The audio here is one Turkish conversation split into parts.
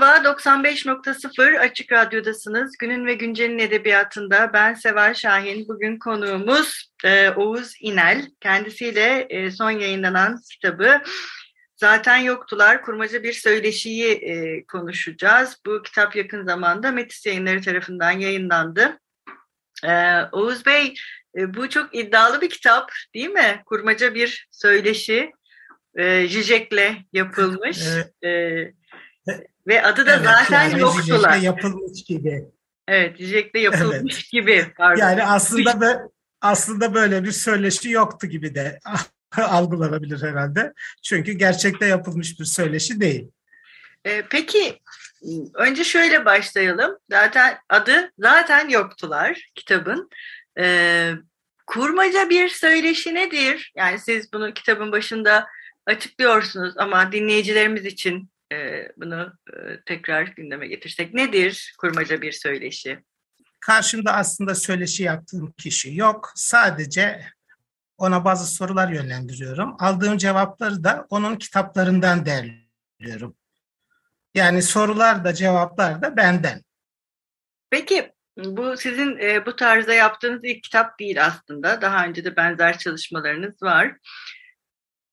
Merhaba, 95.0 Açık Radyo'dasınız. Günün ve Güncel'in edebiyatında ben Seval Şahin. Bugün konuğumuz e, Oğuz İnel. Kendisiyle e, son yayınlanan kitabı Zaten Yoktular, Kurmaca Bir Söyleşiyi e, konuşacağız. Bu kitap yakın zamanda Metis Yayınları tarafından yayınlandı. E, Oğuz Bey, e, bu çok iddialı bir kitap değil mi? Kurmaca Bir Söyleşi, e, Zizek'le yapılmış. Evet. E, ve adı da evet, zaten yani yoktular. yapılmış gibi. Evet, Zizek'le yapılmış evet. gibi. Pardon. Yani aslında da aslında böyle bir söyleşi yoktu gibi de algılanabilir herhalde. Çünkü gerçekte yapılmış bir söyleşi değil. Ee, peki önce şöyle başlayalım. Zaten adı zaten yoktular kitabın. Ee, kurmaca bir söyleşi nedir? Yani siz bunu kitabın başında açıklıyorsunuz ama dinleyicilerimiz için e, bunu e, tekrar gündeme getirsek nedir kurmaca bir söyleşi? Karşımda aslında söyleşi yaptığım kişi yok. Sadece ona bazı sorular yönlendiriyorum. Aldığım cevapları da onun kitaplarından derliyorum. Yani sorular da cevaplar da benden. Peki bu sizin e, bu tarzda yaptığınız ilk kitap değil aslında. Daha önce de benzer çalışmalarınız var.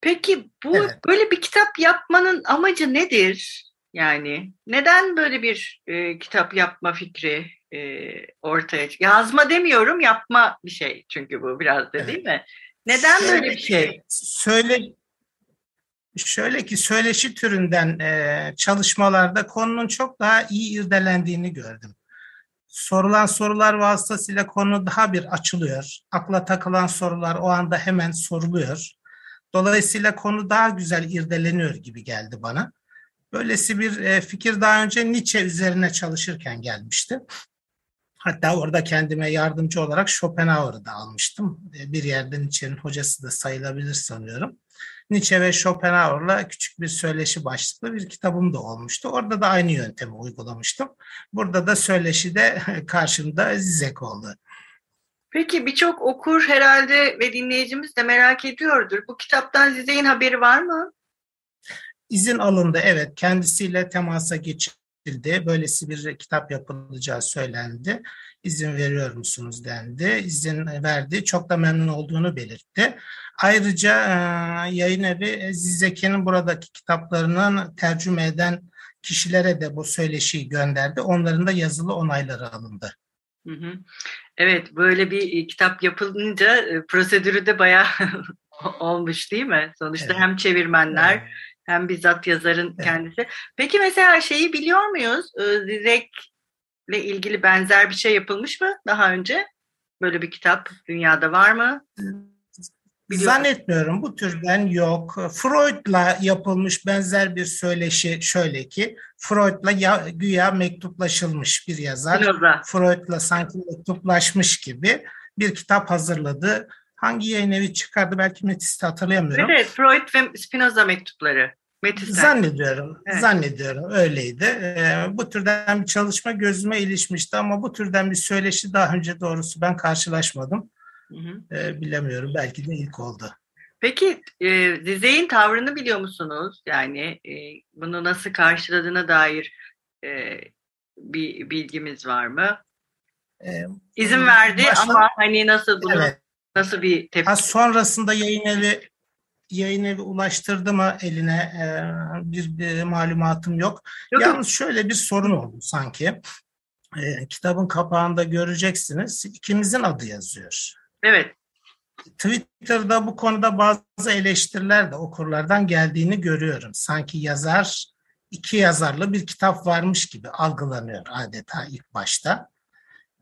Peki bu evet. böyle bir kitap yapmanın amacı nedir? Yani neden böyle bir e, kitap yapma fikri e, ortaya? Yazma demiyorum, yapma bir şey çünkü bu biraz da evet. değil mi? Neden böyle bir şey? Söyle şöyle ki söyleşi türünden e, çalışmalarda konunun çok daha iyi irdelendiğini gördüm. Sorulan sorular vasıtasıyla konu daha bir açılıyor. Akla takılan sorular o anda hemen soruluyor. Dolayısıyla konu daha güzel irdeleniyor gibi geldi bana. Böylesi bir e, fikir daha önce Nietzsche üzerine çalışırken gelmişti. Hatta orada kendime yardımcı olarak Schopenhauer'ı da almıştım. E, bir yerden Nietzsche'nin hocası da sayılabilir sanıyorum. Nietzsche ve Schopenhauer'la küçük bir söyleşi başlıklı bir kitabım da olmuştu. Orada da aynı yöntemi uygulamıştım. Burada da söyleşi de karşımda Zizek oldu. Peki birçok okur herhalde ve dinleyicimiz de merak ediyordur. Bu kitaptan Zizek'in haberi var mı? İzin alındı evet. Kendisiyle temasa geçip şekilde böylesi bir kitap yapılacağı söylendi. İzin veriyor musunuz dendi. İzin verdi. Çok da memnun olduğunu belirtti. Ayrıca e, yayın evi Zizeki'nin buradaki kitaplarının tercüme eden kişilere de bu söyleşiyi gönderdi. Onların da yazılı onayları alındı. Hı hı. Evet, böyle bir kitap yapılınca e, prosedürü de bayağı olmuş değil mi? Sonuçta evet. hem çevirmenler evet hem bizzat yazarın evet. kendisi. Peki mesela şeyi biliyor muyuz? Zizek'le ilgili benzer bir şey yapılmış mı daha önce? Böyle bir kitap dünyada var mı? Biliyor Zannetmiyorum bu türden yok. Freud'la yapılmış benzer bir söyleşi şöyle ki Freud'la ya, güya mektuplaşılmış bir yazar. Spinoza. Freud'la sanki mektuplaşmış gibi bir kitap hazırladı hangi yayın evi çıkardı belki Metis'te hatırlayamıyorum. Evet, Freud ve Spinoza mektupları. Metis'ten. Zannediyorum, evet. zannediyorum öyleydi. Ee, bu türden bir çalışma gözüme ilişmişti ama bu türden bir söyleşi daha önce doğrusu ben karşılaşmadım. Hı hı. Ee, bilemiyorum, belki de ilk oldu. Peki e, Zizek'in tavrını biliyor musunuz? Yani e, bunu nasıl karşıladığına dair e, bir bilgimiz var mı? Ee, İzin verdi başla... ama hani nasıl bunu evet. Nasıl bir tepki? Ha, sonrasında yayın evi yayın evi ulaştırdı mı eline e, bir, bir malumatım yok. yok. Yalnız şöyle bir sorun oldu sanki. E, kitabın kapağında göreceksiniz ikimizin adı yazıyor. Evet. Twitter'da bu konuda bazı eleştiriler de okurlardan geldiğini görüyorum. Sanki yazar iki yazarlı bir kitap varmış gibi algılanıyor adeta ilk başta.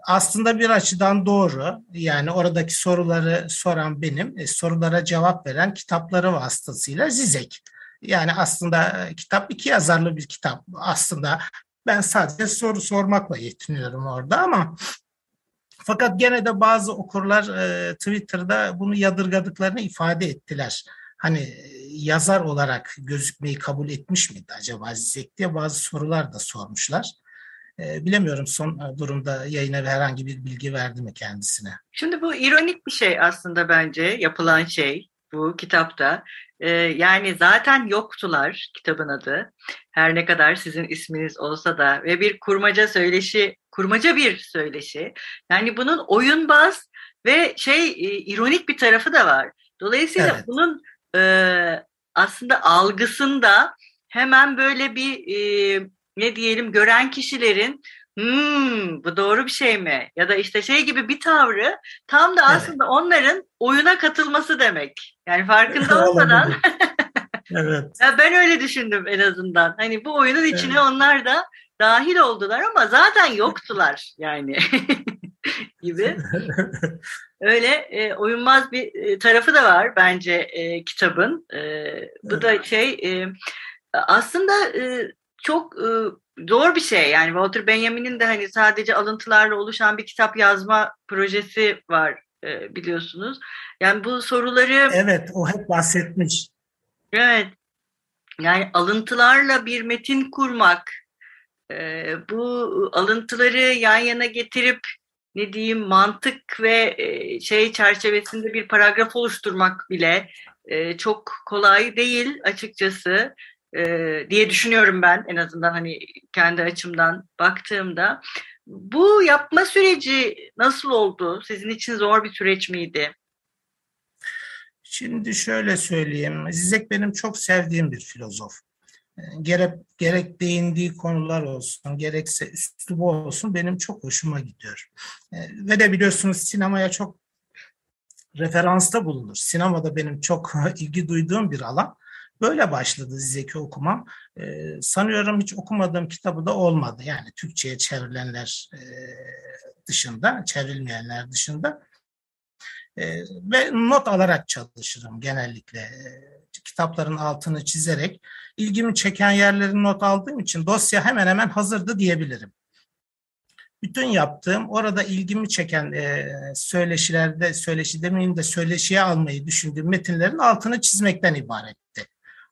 aslında bir açıdan doğru. Yani oradaki soruları soran benim, e, sorulara cevap veren kitapları vasıtasıyla Zizek. Yani aslında e, kitap iki yazarlı bir kitap. Aslında ben sadece soru sormakla yetiniyorum orada ama fakat gene de bazı okurlar e, Twitter'da bunu yadırgadıklarını ifade ettiler. Hani e, yazar olarak gözükmeyi kabul etmiş miydi acaba Zizek diye bazı sorular da sormuşlar. E, bilemiyorum son e, durumda yayına herhangi bir bilgi verdi mi kendisine? Şimdi bu ironik bir şey aslında bence yapılan şey bu kitapta. Ee, yani zaten yoktular kitabın adı. Her ne kadar sizin isminiz olsa da ve bir kurmaca söyleşi, kurmaca bir söyleşi. Yani bunun oyunbaz ve şey e, ironik bir tarafı da var. Dolayısıyla evet. bunun e, aslında algısında hemen böyle bir e, ne diyelim gören kişilerin hmm, bu doğru bir şey mi? Ya da işte şey gibi bir tavrı tam da aslında evet. onların oyuna katılması demek. Yani farkında olmadan. evet. ya ben öyle düşündüm en azından. Hani bu oyunun içine evet. onlar da dahil oldular ama zaten yoktular yani gibi. Öyle e, oyunmaz bir e, tarafı da var bence e, kitabın. E, bu da şey e, aslında e, çok e, zor bir şey yani Walter Benjamin'in de hani sadece alıntılarla oluşan bir kitap yazma projesi var e, biliyorsunuz. Yani bu soruları Evet, o hep bahsetmiş. Evet. Yani alıntılarla bir metin kurmak, bu alıntıları yan yana getirip ne diyeyim mantık ve şey çerçevesinde bir paragraf oluşturmak bile çok kolay değil açıkçası diye düşünüyorum ben en azından hani kendi açımdan baktığımda. Bu yapma süreci nasıl oldu? Sizin için zor bir süreç miydi? Şimdi şöyle söyleyeyim. Zizek benim çok sevdiğim bir filozof. Gerek, gerek değindiği konular olsun, gerekse üslubu olsun benim çok hoşuma gidiyor. Ve de biliyorsunuz sinemaya çok referansta bulunur. Sinemada benim çok ilgi duyduğum bir alan. Böyle başladı Zeki okumam. Ee, sanıyorum hiç okumadığım kitabı da olmadı. Yani Türkçe'ye çevrilenler e, dışında, çevrilmeyenler dışında. E, ve not alarak çalışırım genellikle. E, kitapların altını çizerek. ilgimi çeken yerleri not aldığım için dosya hemen hemen hazırdı diyebilirim bütün yaptığım orada ilgimi çeken e, söyleşilerde, söyleşi demeyeyim de söyleşiye almayı düşündüğüm metinlerin altını çizmekten ibaretti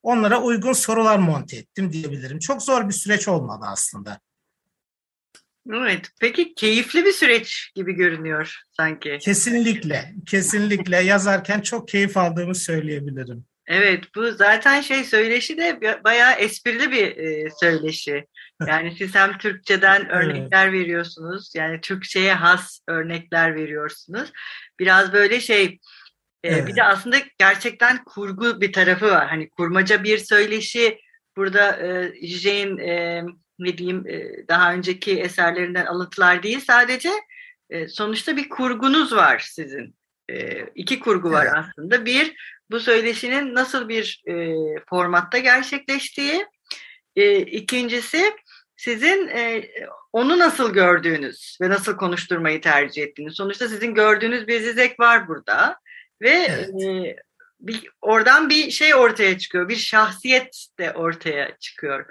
onlara uygun sorular monte ettim diyebilirim. Çok zor bir süreç olmadı aslında. Evet. Peki keyifli bir süreç gibi görünüyor sanki. Kesinlikle. Kesinlikle. Yazarken çok keyif aldığımı söyleyebilirim. Evet. Bu zaten şey söyleşi de bayağı esprili bir e, söyleşi. Yani siz hem Türkçeden örnekler evet. veriyorsunuz. Yani Türkçeye has örnekler veriyorsunuz. Biraz böyle şey Evet. Bir de aslında gerçekten kurgu bir tarafı var. Hani kurmaca bir söyleşi burada e, Jane e, ne diyeyim e, daha önceki eserlerinden alıntılar değil sadece e, sonuçta bir kurgunuz var sizin. E, iki kurgu var evet. aslında. Bir bu söyleşinin nasıl bir e, formatta gerçekleştiği. E, ikincisi sizin e, onu nasıl gördüğünüz ve nasıl konuşturmayı tercih ettiğiniz. Sonuçta sizin gördüğünüz bir zizek var burada. Ve evet. e, bir, oradan bir şey ortaya çıkıyor. Bir şahsiyet de ortaya çıkıyor.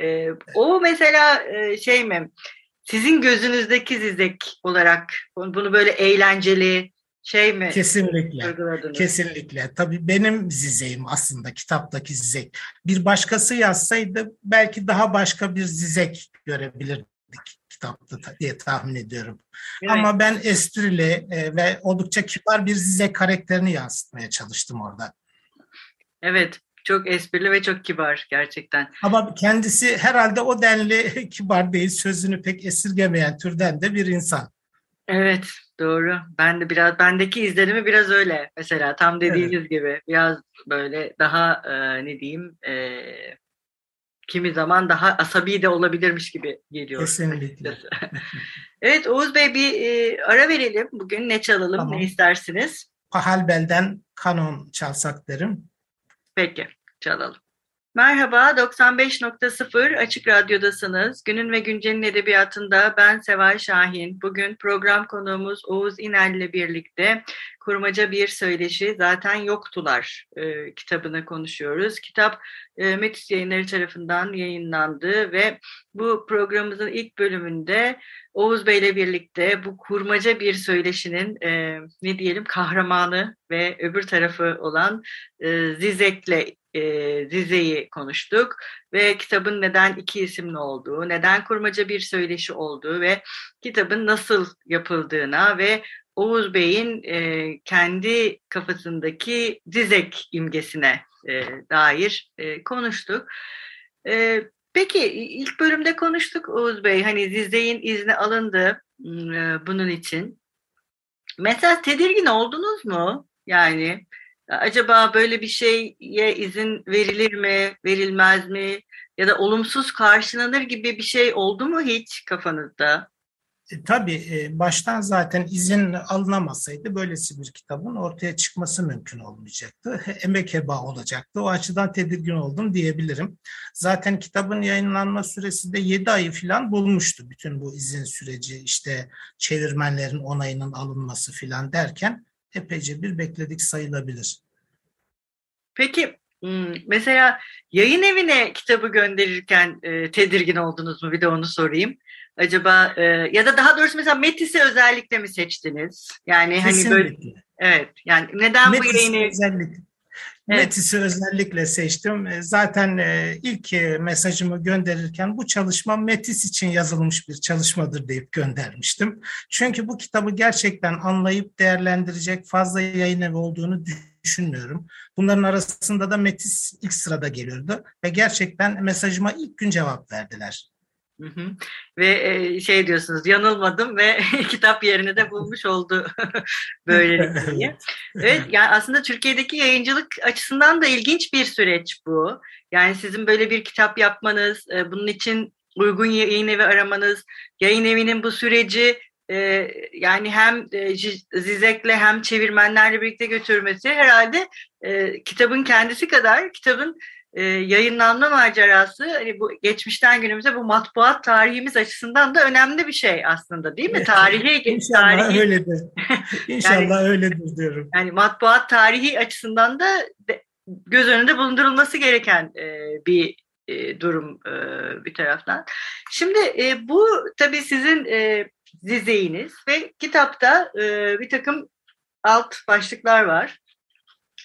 E, o mesela e, şey mi? Sizin gözünüzdeki zizek olarak bunu böyle eğlenceli şey mi? Kesinlikle. Kesinlikle. Tabii benim zizeğim aslında kitaptaki zizek. Bir başkası yazsaydı belki daha başka bir zizek görebilirdik kitapta diye tahmin ediyorum. Evet. Ama ben esprili e, ve oldukça kibar bir Zizek karakterini yansıtmaya çalıştım orada. Evet, çok esprili ve çok kibar gerçekten. Ama kendisi herhalde o denli kibar değil, sözünü pek esirgemeyen türden de bir insan. Evet, doğru. Ben de biraz bendeki izlenimi biraz öyle mesela tam dediğiniz evet. gibi biraz böyle daha e, ne diyeyim e, kimi zaman daha asabi de olabilirmiş gibi geliyor. Kesinlikle. evet Oğuz Bey bir e, ara verelim. Bugün ne çalalım, tamam. ne istersiniz? Pahalbel'den kanon çalsak derim. Peki, çalalım. Merhaba, 95.0 Açık Radyo'dasınız. Günün ve Güncel'in edebiyatında ben Seval Şahin. Bugün program konuğumuz Oğuz İnel ile birlikte Kurmaca Bir Söyleşi Zaten Yoktular e, kitabını konuşuyoruz. Kitap e, Metis Yayınları tarafından yayınlandı ve bu programımızın ilk bölümünde Oğuz Bey ile birlikte bu kurmaca bir söyleşinin e, ne diyelim kahramanı ve öbür tarafı olan e, Zizek'le e, Zize'yi konuştuk ve kitabın neden iki isimli olduğu, neden kurmaca bir söyleşi olduğu ve kitabın nasıl yapıldığına ve Oğuz Bey'in e, kendi kafasındaki Zizek imgesine e, dair e, konuştuk. E, peki ilk bölümde konuştuk Oğuz Bey, hani Zizek'in izni alındı e, bunun için. Mesela tedirgin oldunuz mu? Yani acaba böyle bir şeye izin verilir mi, verilmez mi? Ya da olumsuz karşılanır gibi bir şey oldu mu hiç kafanızda? E, tabii e, baştan zaten izin alınamasaydı böylesi bir kitabın ortaya çıkması mümkün olmayacaktı. Emek heba olacaktı. O açıdan tedirgin oldum diyebilirim. Zaten kitabın yayınlanma süresi de 7 ayı falan bulmuştu. Bütün bu izin süreci işte çevirmenlerin onayının alınması falan derken epeyce bir bekledik sayılabilir. Peki mesela yayın evine kitabı gönderirken e, tedirgin oldunuz mu? Bir de onu sorayım. Acaba e, ya da daha doğrusu mesela Metis'i özellikle mi seçtiniz? Yani Kesinlikle. hani böyle evet yani neden Metis bu yayını özellikle Evet. Metis'i özellikle seçtim. E, zaten e, ilk e, mesajımı gönderirken bu çalışma Metis için yazılmış bir çalışmadır deyip göndermiştim. Çünkü bu kitabı gerçekten anlayıp değerlendirecek fazla yayın evi olduğunu düşünmüyorum. Bunların arasında da Metis ilk sırada geliyordu ve gerçekten mesajıma ilk gün cevap verdiler. Hı hı. Ve şey diyorsunuz yanılmadım ve kitap yerini de bulmuş oldu böyle diye. evet yani aslında Türkiye'deki yayıncılık açısından da ilginç bir süreç bu. Yani sizin böyle bir kitap yapmanız, bunun için uygun yayın evi aramanız, yayın evinin bu süreci yani hem Zizek'le hem çevirmenlerle birlikte götürmesi herhalde kitabın kendisi kadar kitabın e, yayınlanma macerası hani bu geçmişten günümüze bu matbuat tarihimiz açısından da önemli bir şey aslında değil mi? Tarihi İnşallah tarihi, öyledir. İnşallah yani, öyledir diyorum. Yani matbuat tarihi açısından da göz önünde bulundurulması gereken e, bir e, durum e, bir taraftan. Şimdi e, bu tabii sizin e, dizeyiniz ve kitapta e, bir takım alt başlıklar var.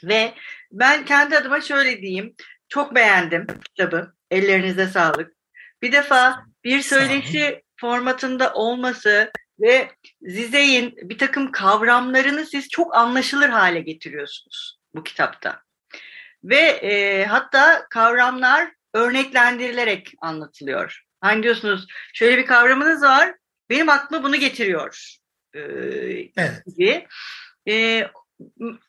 Ve ben kendi adıma şöyle diyeyim. Çok beğendim kitabı. Ellerinize sağlık. Bir defa bir söyleşi formatında olması ve Zizey'in bir takım kavramlarını siz çok anlaşılır hale getiriyorsunuz bu kitapta. Ve e, hatta kavramlar örneklendirilerek anlatılıyor. Hani diyorsunuz şöyle bir kavramınız var, benim aklıma bunu getiriyor. E, evet. Gibi. E,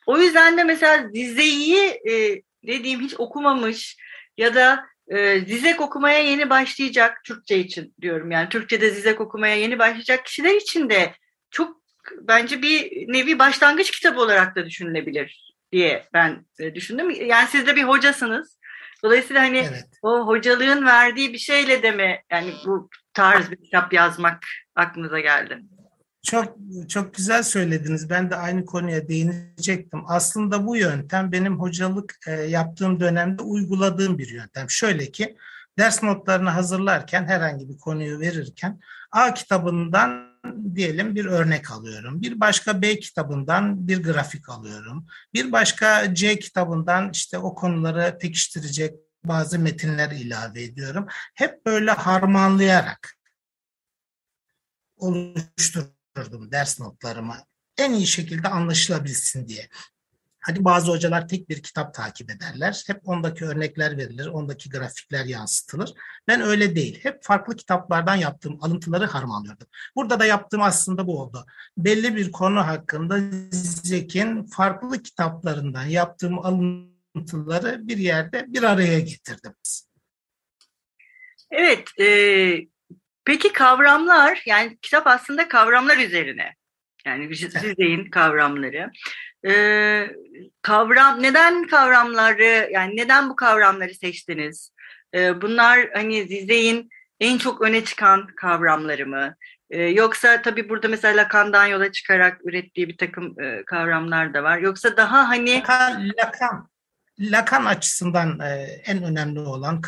o yüzden de mesela Zize'yi e, dediğim hiç okumamış ya da e, Zizek okumaya yeni başlayacak Türkçe için diyorum. Yani Türkçe'de Zizek okumaya yeni başlayacak kişiler için de çok bence bir nevi başlangıç kitabı olarak da düşünülebilir diye ben e, düşündüm. Yani siz de bir hocasınız. Dolayısıyla hani evet. o hocalığın verdiği bir şeyle de mi yani bu tarz bir kitap yazmak aklınıza geldi? Çok çok güzel söylediniz. Ben de aynı konuya değinecektim. Aslında bu yöntem benim hocalık e, yaptığım dönemde uyguladığım bir yöntem. Şöyle ki ders notlarını hazırlarken herhangi bir konuyu verirken A kitabından diyelim bir örnek alıyorum. Bir başka B kitabından bir grafik alıyorum. Bir başka C kitabından işte o konuları pekiştirecek bazı metinler ilave ediyorum. Hep böyle harmanlayarak oluşturuyorum oluştururdum ders notlarımı en iyi şekilde anlaşılabilsin diye. Hani bazı hocalar tek bir kitap takip ederler. Hep ondaki örnekler verilir, ondaki grafikler yansıtılır. Ben öyle değil. Hep farklı kitaplardan yaptığım alıntıları harmanlıyordum. Burada da yaptığım aslında bu oldu. Belli bir konu hakkında Zek'in farklı kitaplarından yaptığım alıntıları bir yerde bir araya getirdim. Evet, e, Peki kavramlar, yani kitap aslında kavramlar üzerine Yani Zizek'in kavramları. Ee, kavram neden kavramları yani neden bu kavramları seçtiniz? Ee, bunlar hani Zizek'in en çok öne çıkan kavramları mı? Ee, yoksa tabii burada mesela Lacan'dan yola çıkarak ürettiği bir takım e, kavramlar da var. Yoksa daha hani... Lacan, Lacan, açısından e, en önemli olan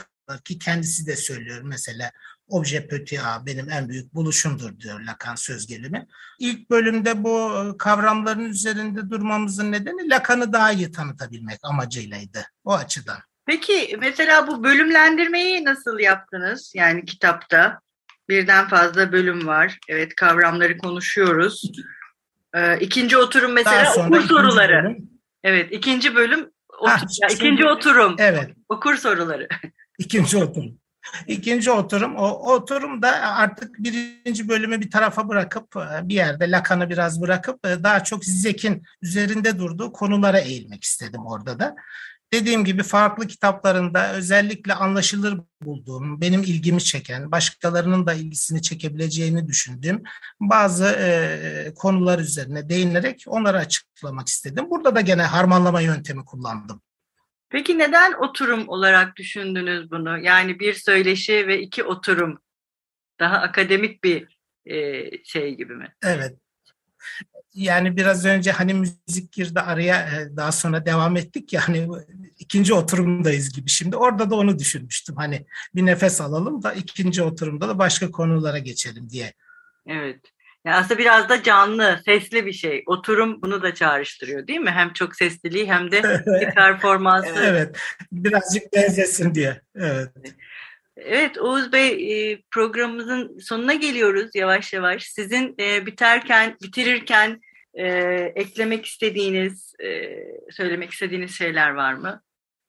ki kendisi de söylüyor mesela obje petit a benim en büyük buluşumdur diyor Lacan söz gelimi. İlk bölümde bu kavramların üzerinde durmamızın nedeni Lacan'ı daha iyi tanıtabilmek amacıylaydı o açıdan. Peki mesela bu bölümlendirmeyi nasıl yaptınız yani kitapta? Birden fazla bölüm var. Evet kavramları konuşuyoruz. Ee, ikinci oturum mesela okur soruları. Bölüm. Evet ikinci bölüm otur, ha, ikinci oturum. Evet. Okur soruları. İkinci oturum. İkinci oturum. O oturum da artık birinci bölümü bir tarafa bırakıp bir yerde Lacan'ı biraz bırakıp daha çok Zizek'in üzerinde durduğu konulara eğilmek istedim orada da. Dediğim gibi farklı kitaplarında özellikle anlaşılır bulduğum, benim ilgimi çeken, başkalarının da ilgisini çekebileceğini düşündüğüm bazı e, konular üzerine değinerek onları açıklamak istedim. Burada da gene harmanlama yöntemi kullandım. Peki neden oturum olarak düşündünüz bunu? Yani bir söyleşi ve iki oturum. Daha akademik bir e, şey gibi mi? Evet. Yani biraz önce hani müzik girdi araya e, daha sonra devam ettik ya hani ikinci oturumdayız gibi. Şimdi orada da onu düşünmüştüm. Hani bir nefes alalım da ikinci oturumda da başka konulara geçelim diye. Evet. Yani aslında biraz da canlı, sesli bir şey. Oturum bunu da çağrıştırıyor değil mi? Hem çok sesliliği hem de bir performansı. evet, birazcık benzesin diye. Evet. Evet Oğuz Bey e, programımızın sonuna geliyoruz yavaş yavaş. Sizin e, biterken, bitirirken e, eklemek istediğiniz, söylemek istediğiniz şeyler var mı?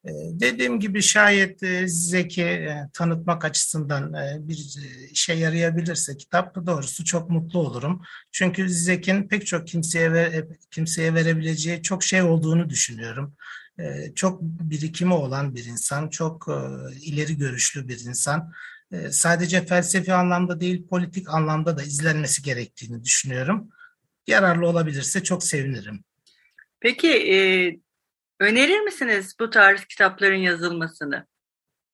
Ee, dediğim gibi şayet e, Zeki e, tanıtmak açısından e, bir işe yarayabilirse kitap doğrusu çok mutlu olurum. Çünkü Zeki'nin pek çok kimseye ver, kimseye verebileceği çok şey olduğunu düşünüyorum. Çok birikimi olan bir insan, çok ileri görüşlü bir insan. Sadece felsefi anlamda değil, politik anlamda da izlenmesi gerektiğini düşünüyorum. Yararlı olabilirse çok sevinirim. Peki Önerir misiniz bu tarz kitapların yazılmasını?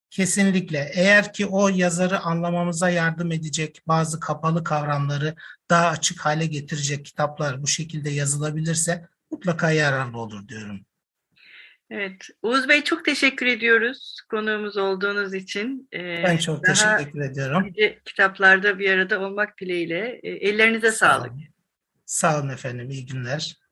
Kesinlikle. Eğer ki o yazarı anlamamıza yardım edecek bazı kapalı kavramları daha açık hale getirecek kitaplar bu şekilde yazılabilirse mutlaka yararlı olur diyorum. Evet. Uğuz Bey çok teşekkür ediyoruz konuğumuz olduğunuz için. Ee, ben çok teşekkür ediyorum. Kitaplarda bir arada olmak dileğiyle. Ee, ellerinize Sağ sağlık. Olun. Sağ olun efendim. İyi günler.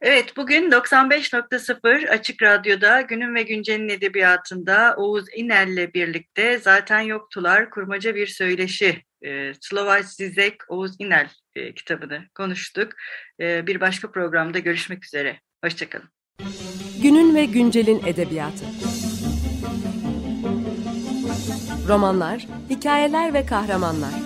Evet, bugün 95.0 Açık Radyo'da Günün ve Güncel'in edebiyatında Oğuz İnel'le birlikte Zaten Yoktular Kurmaca Bir Söyleşi e, Slovaç Zizek Oğuz İnel e, kitabını konuştuk. E, bir başka programda görüşmek üzere. Hoşçakalın. Günün ve Güncel'in edebiyatı Romanlar, hikayeler ve kahramanlar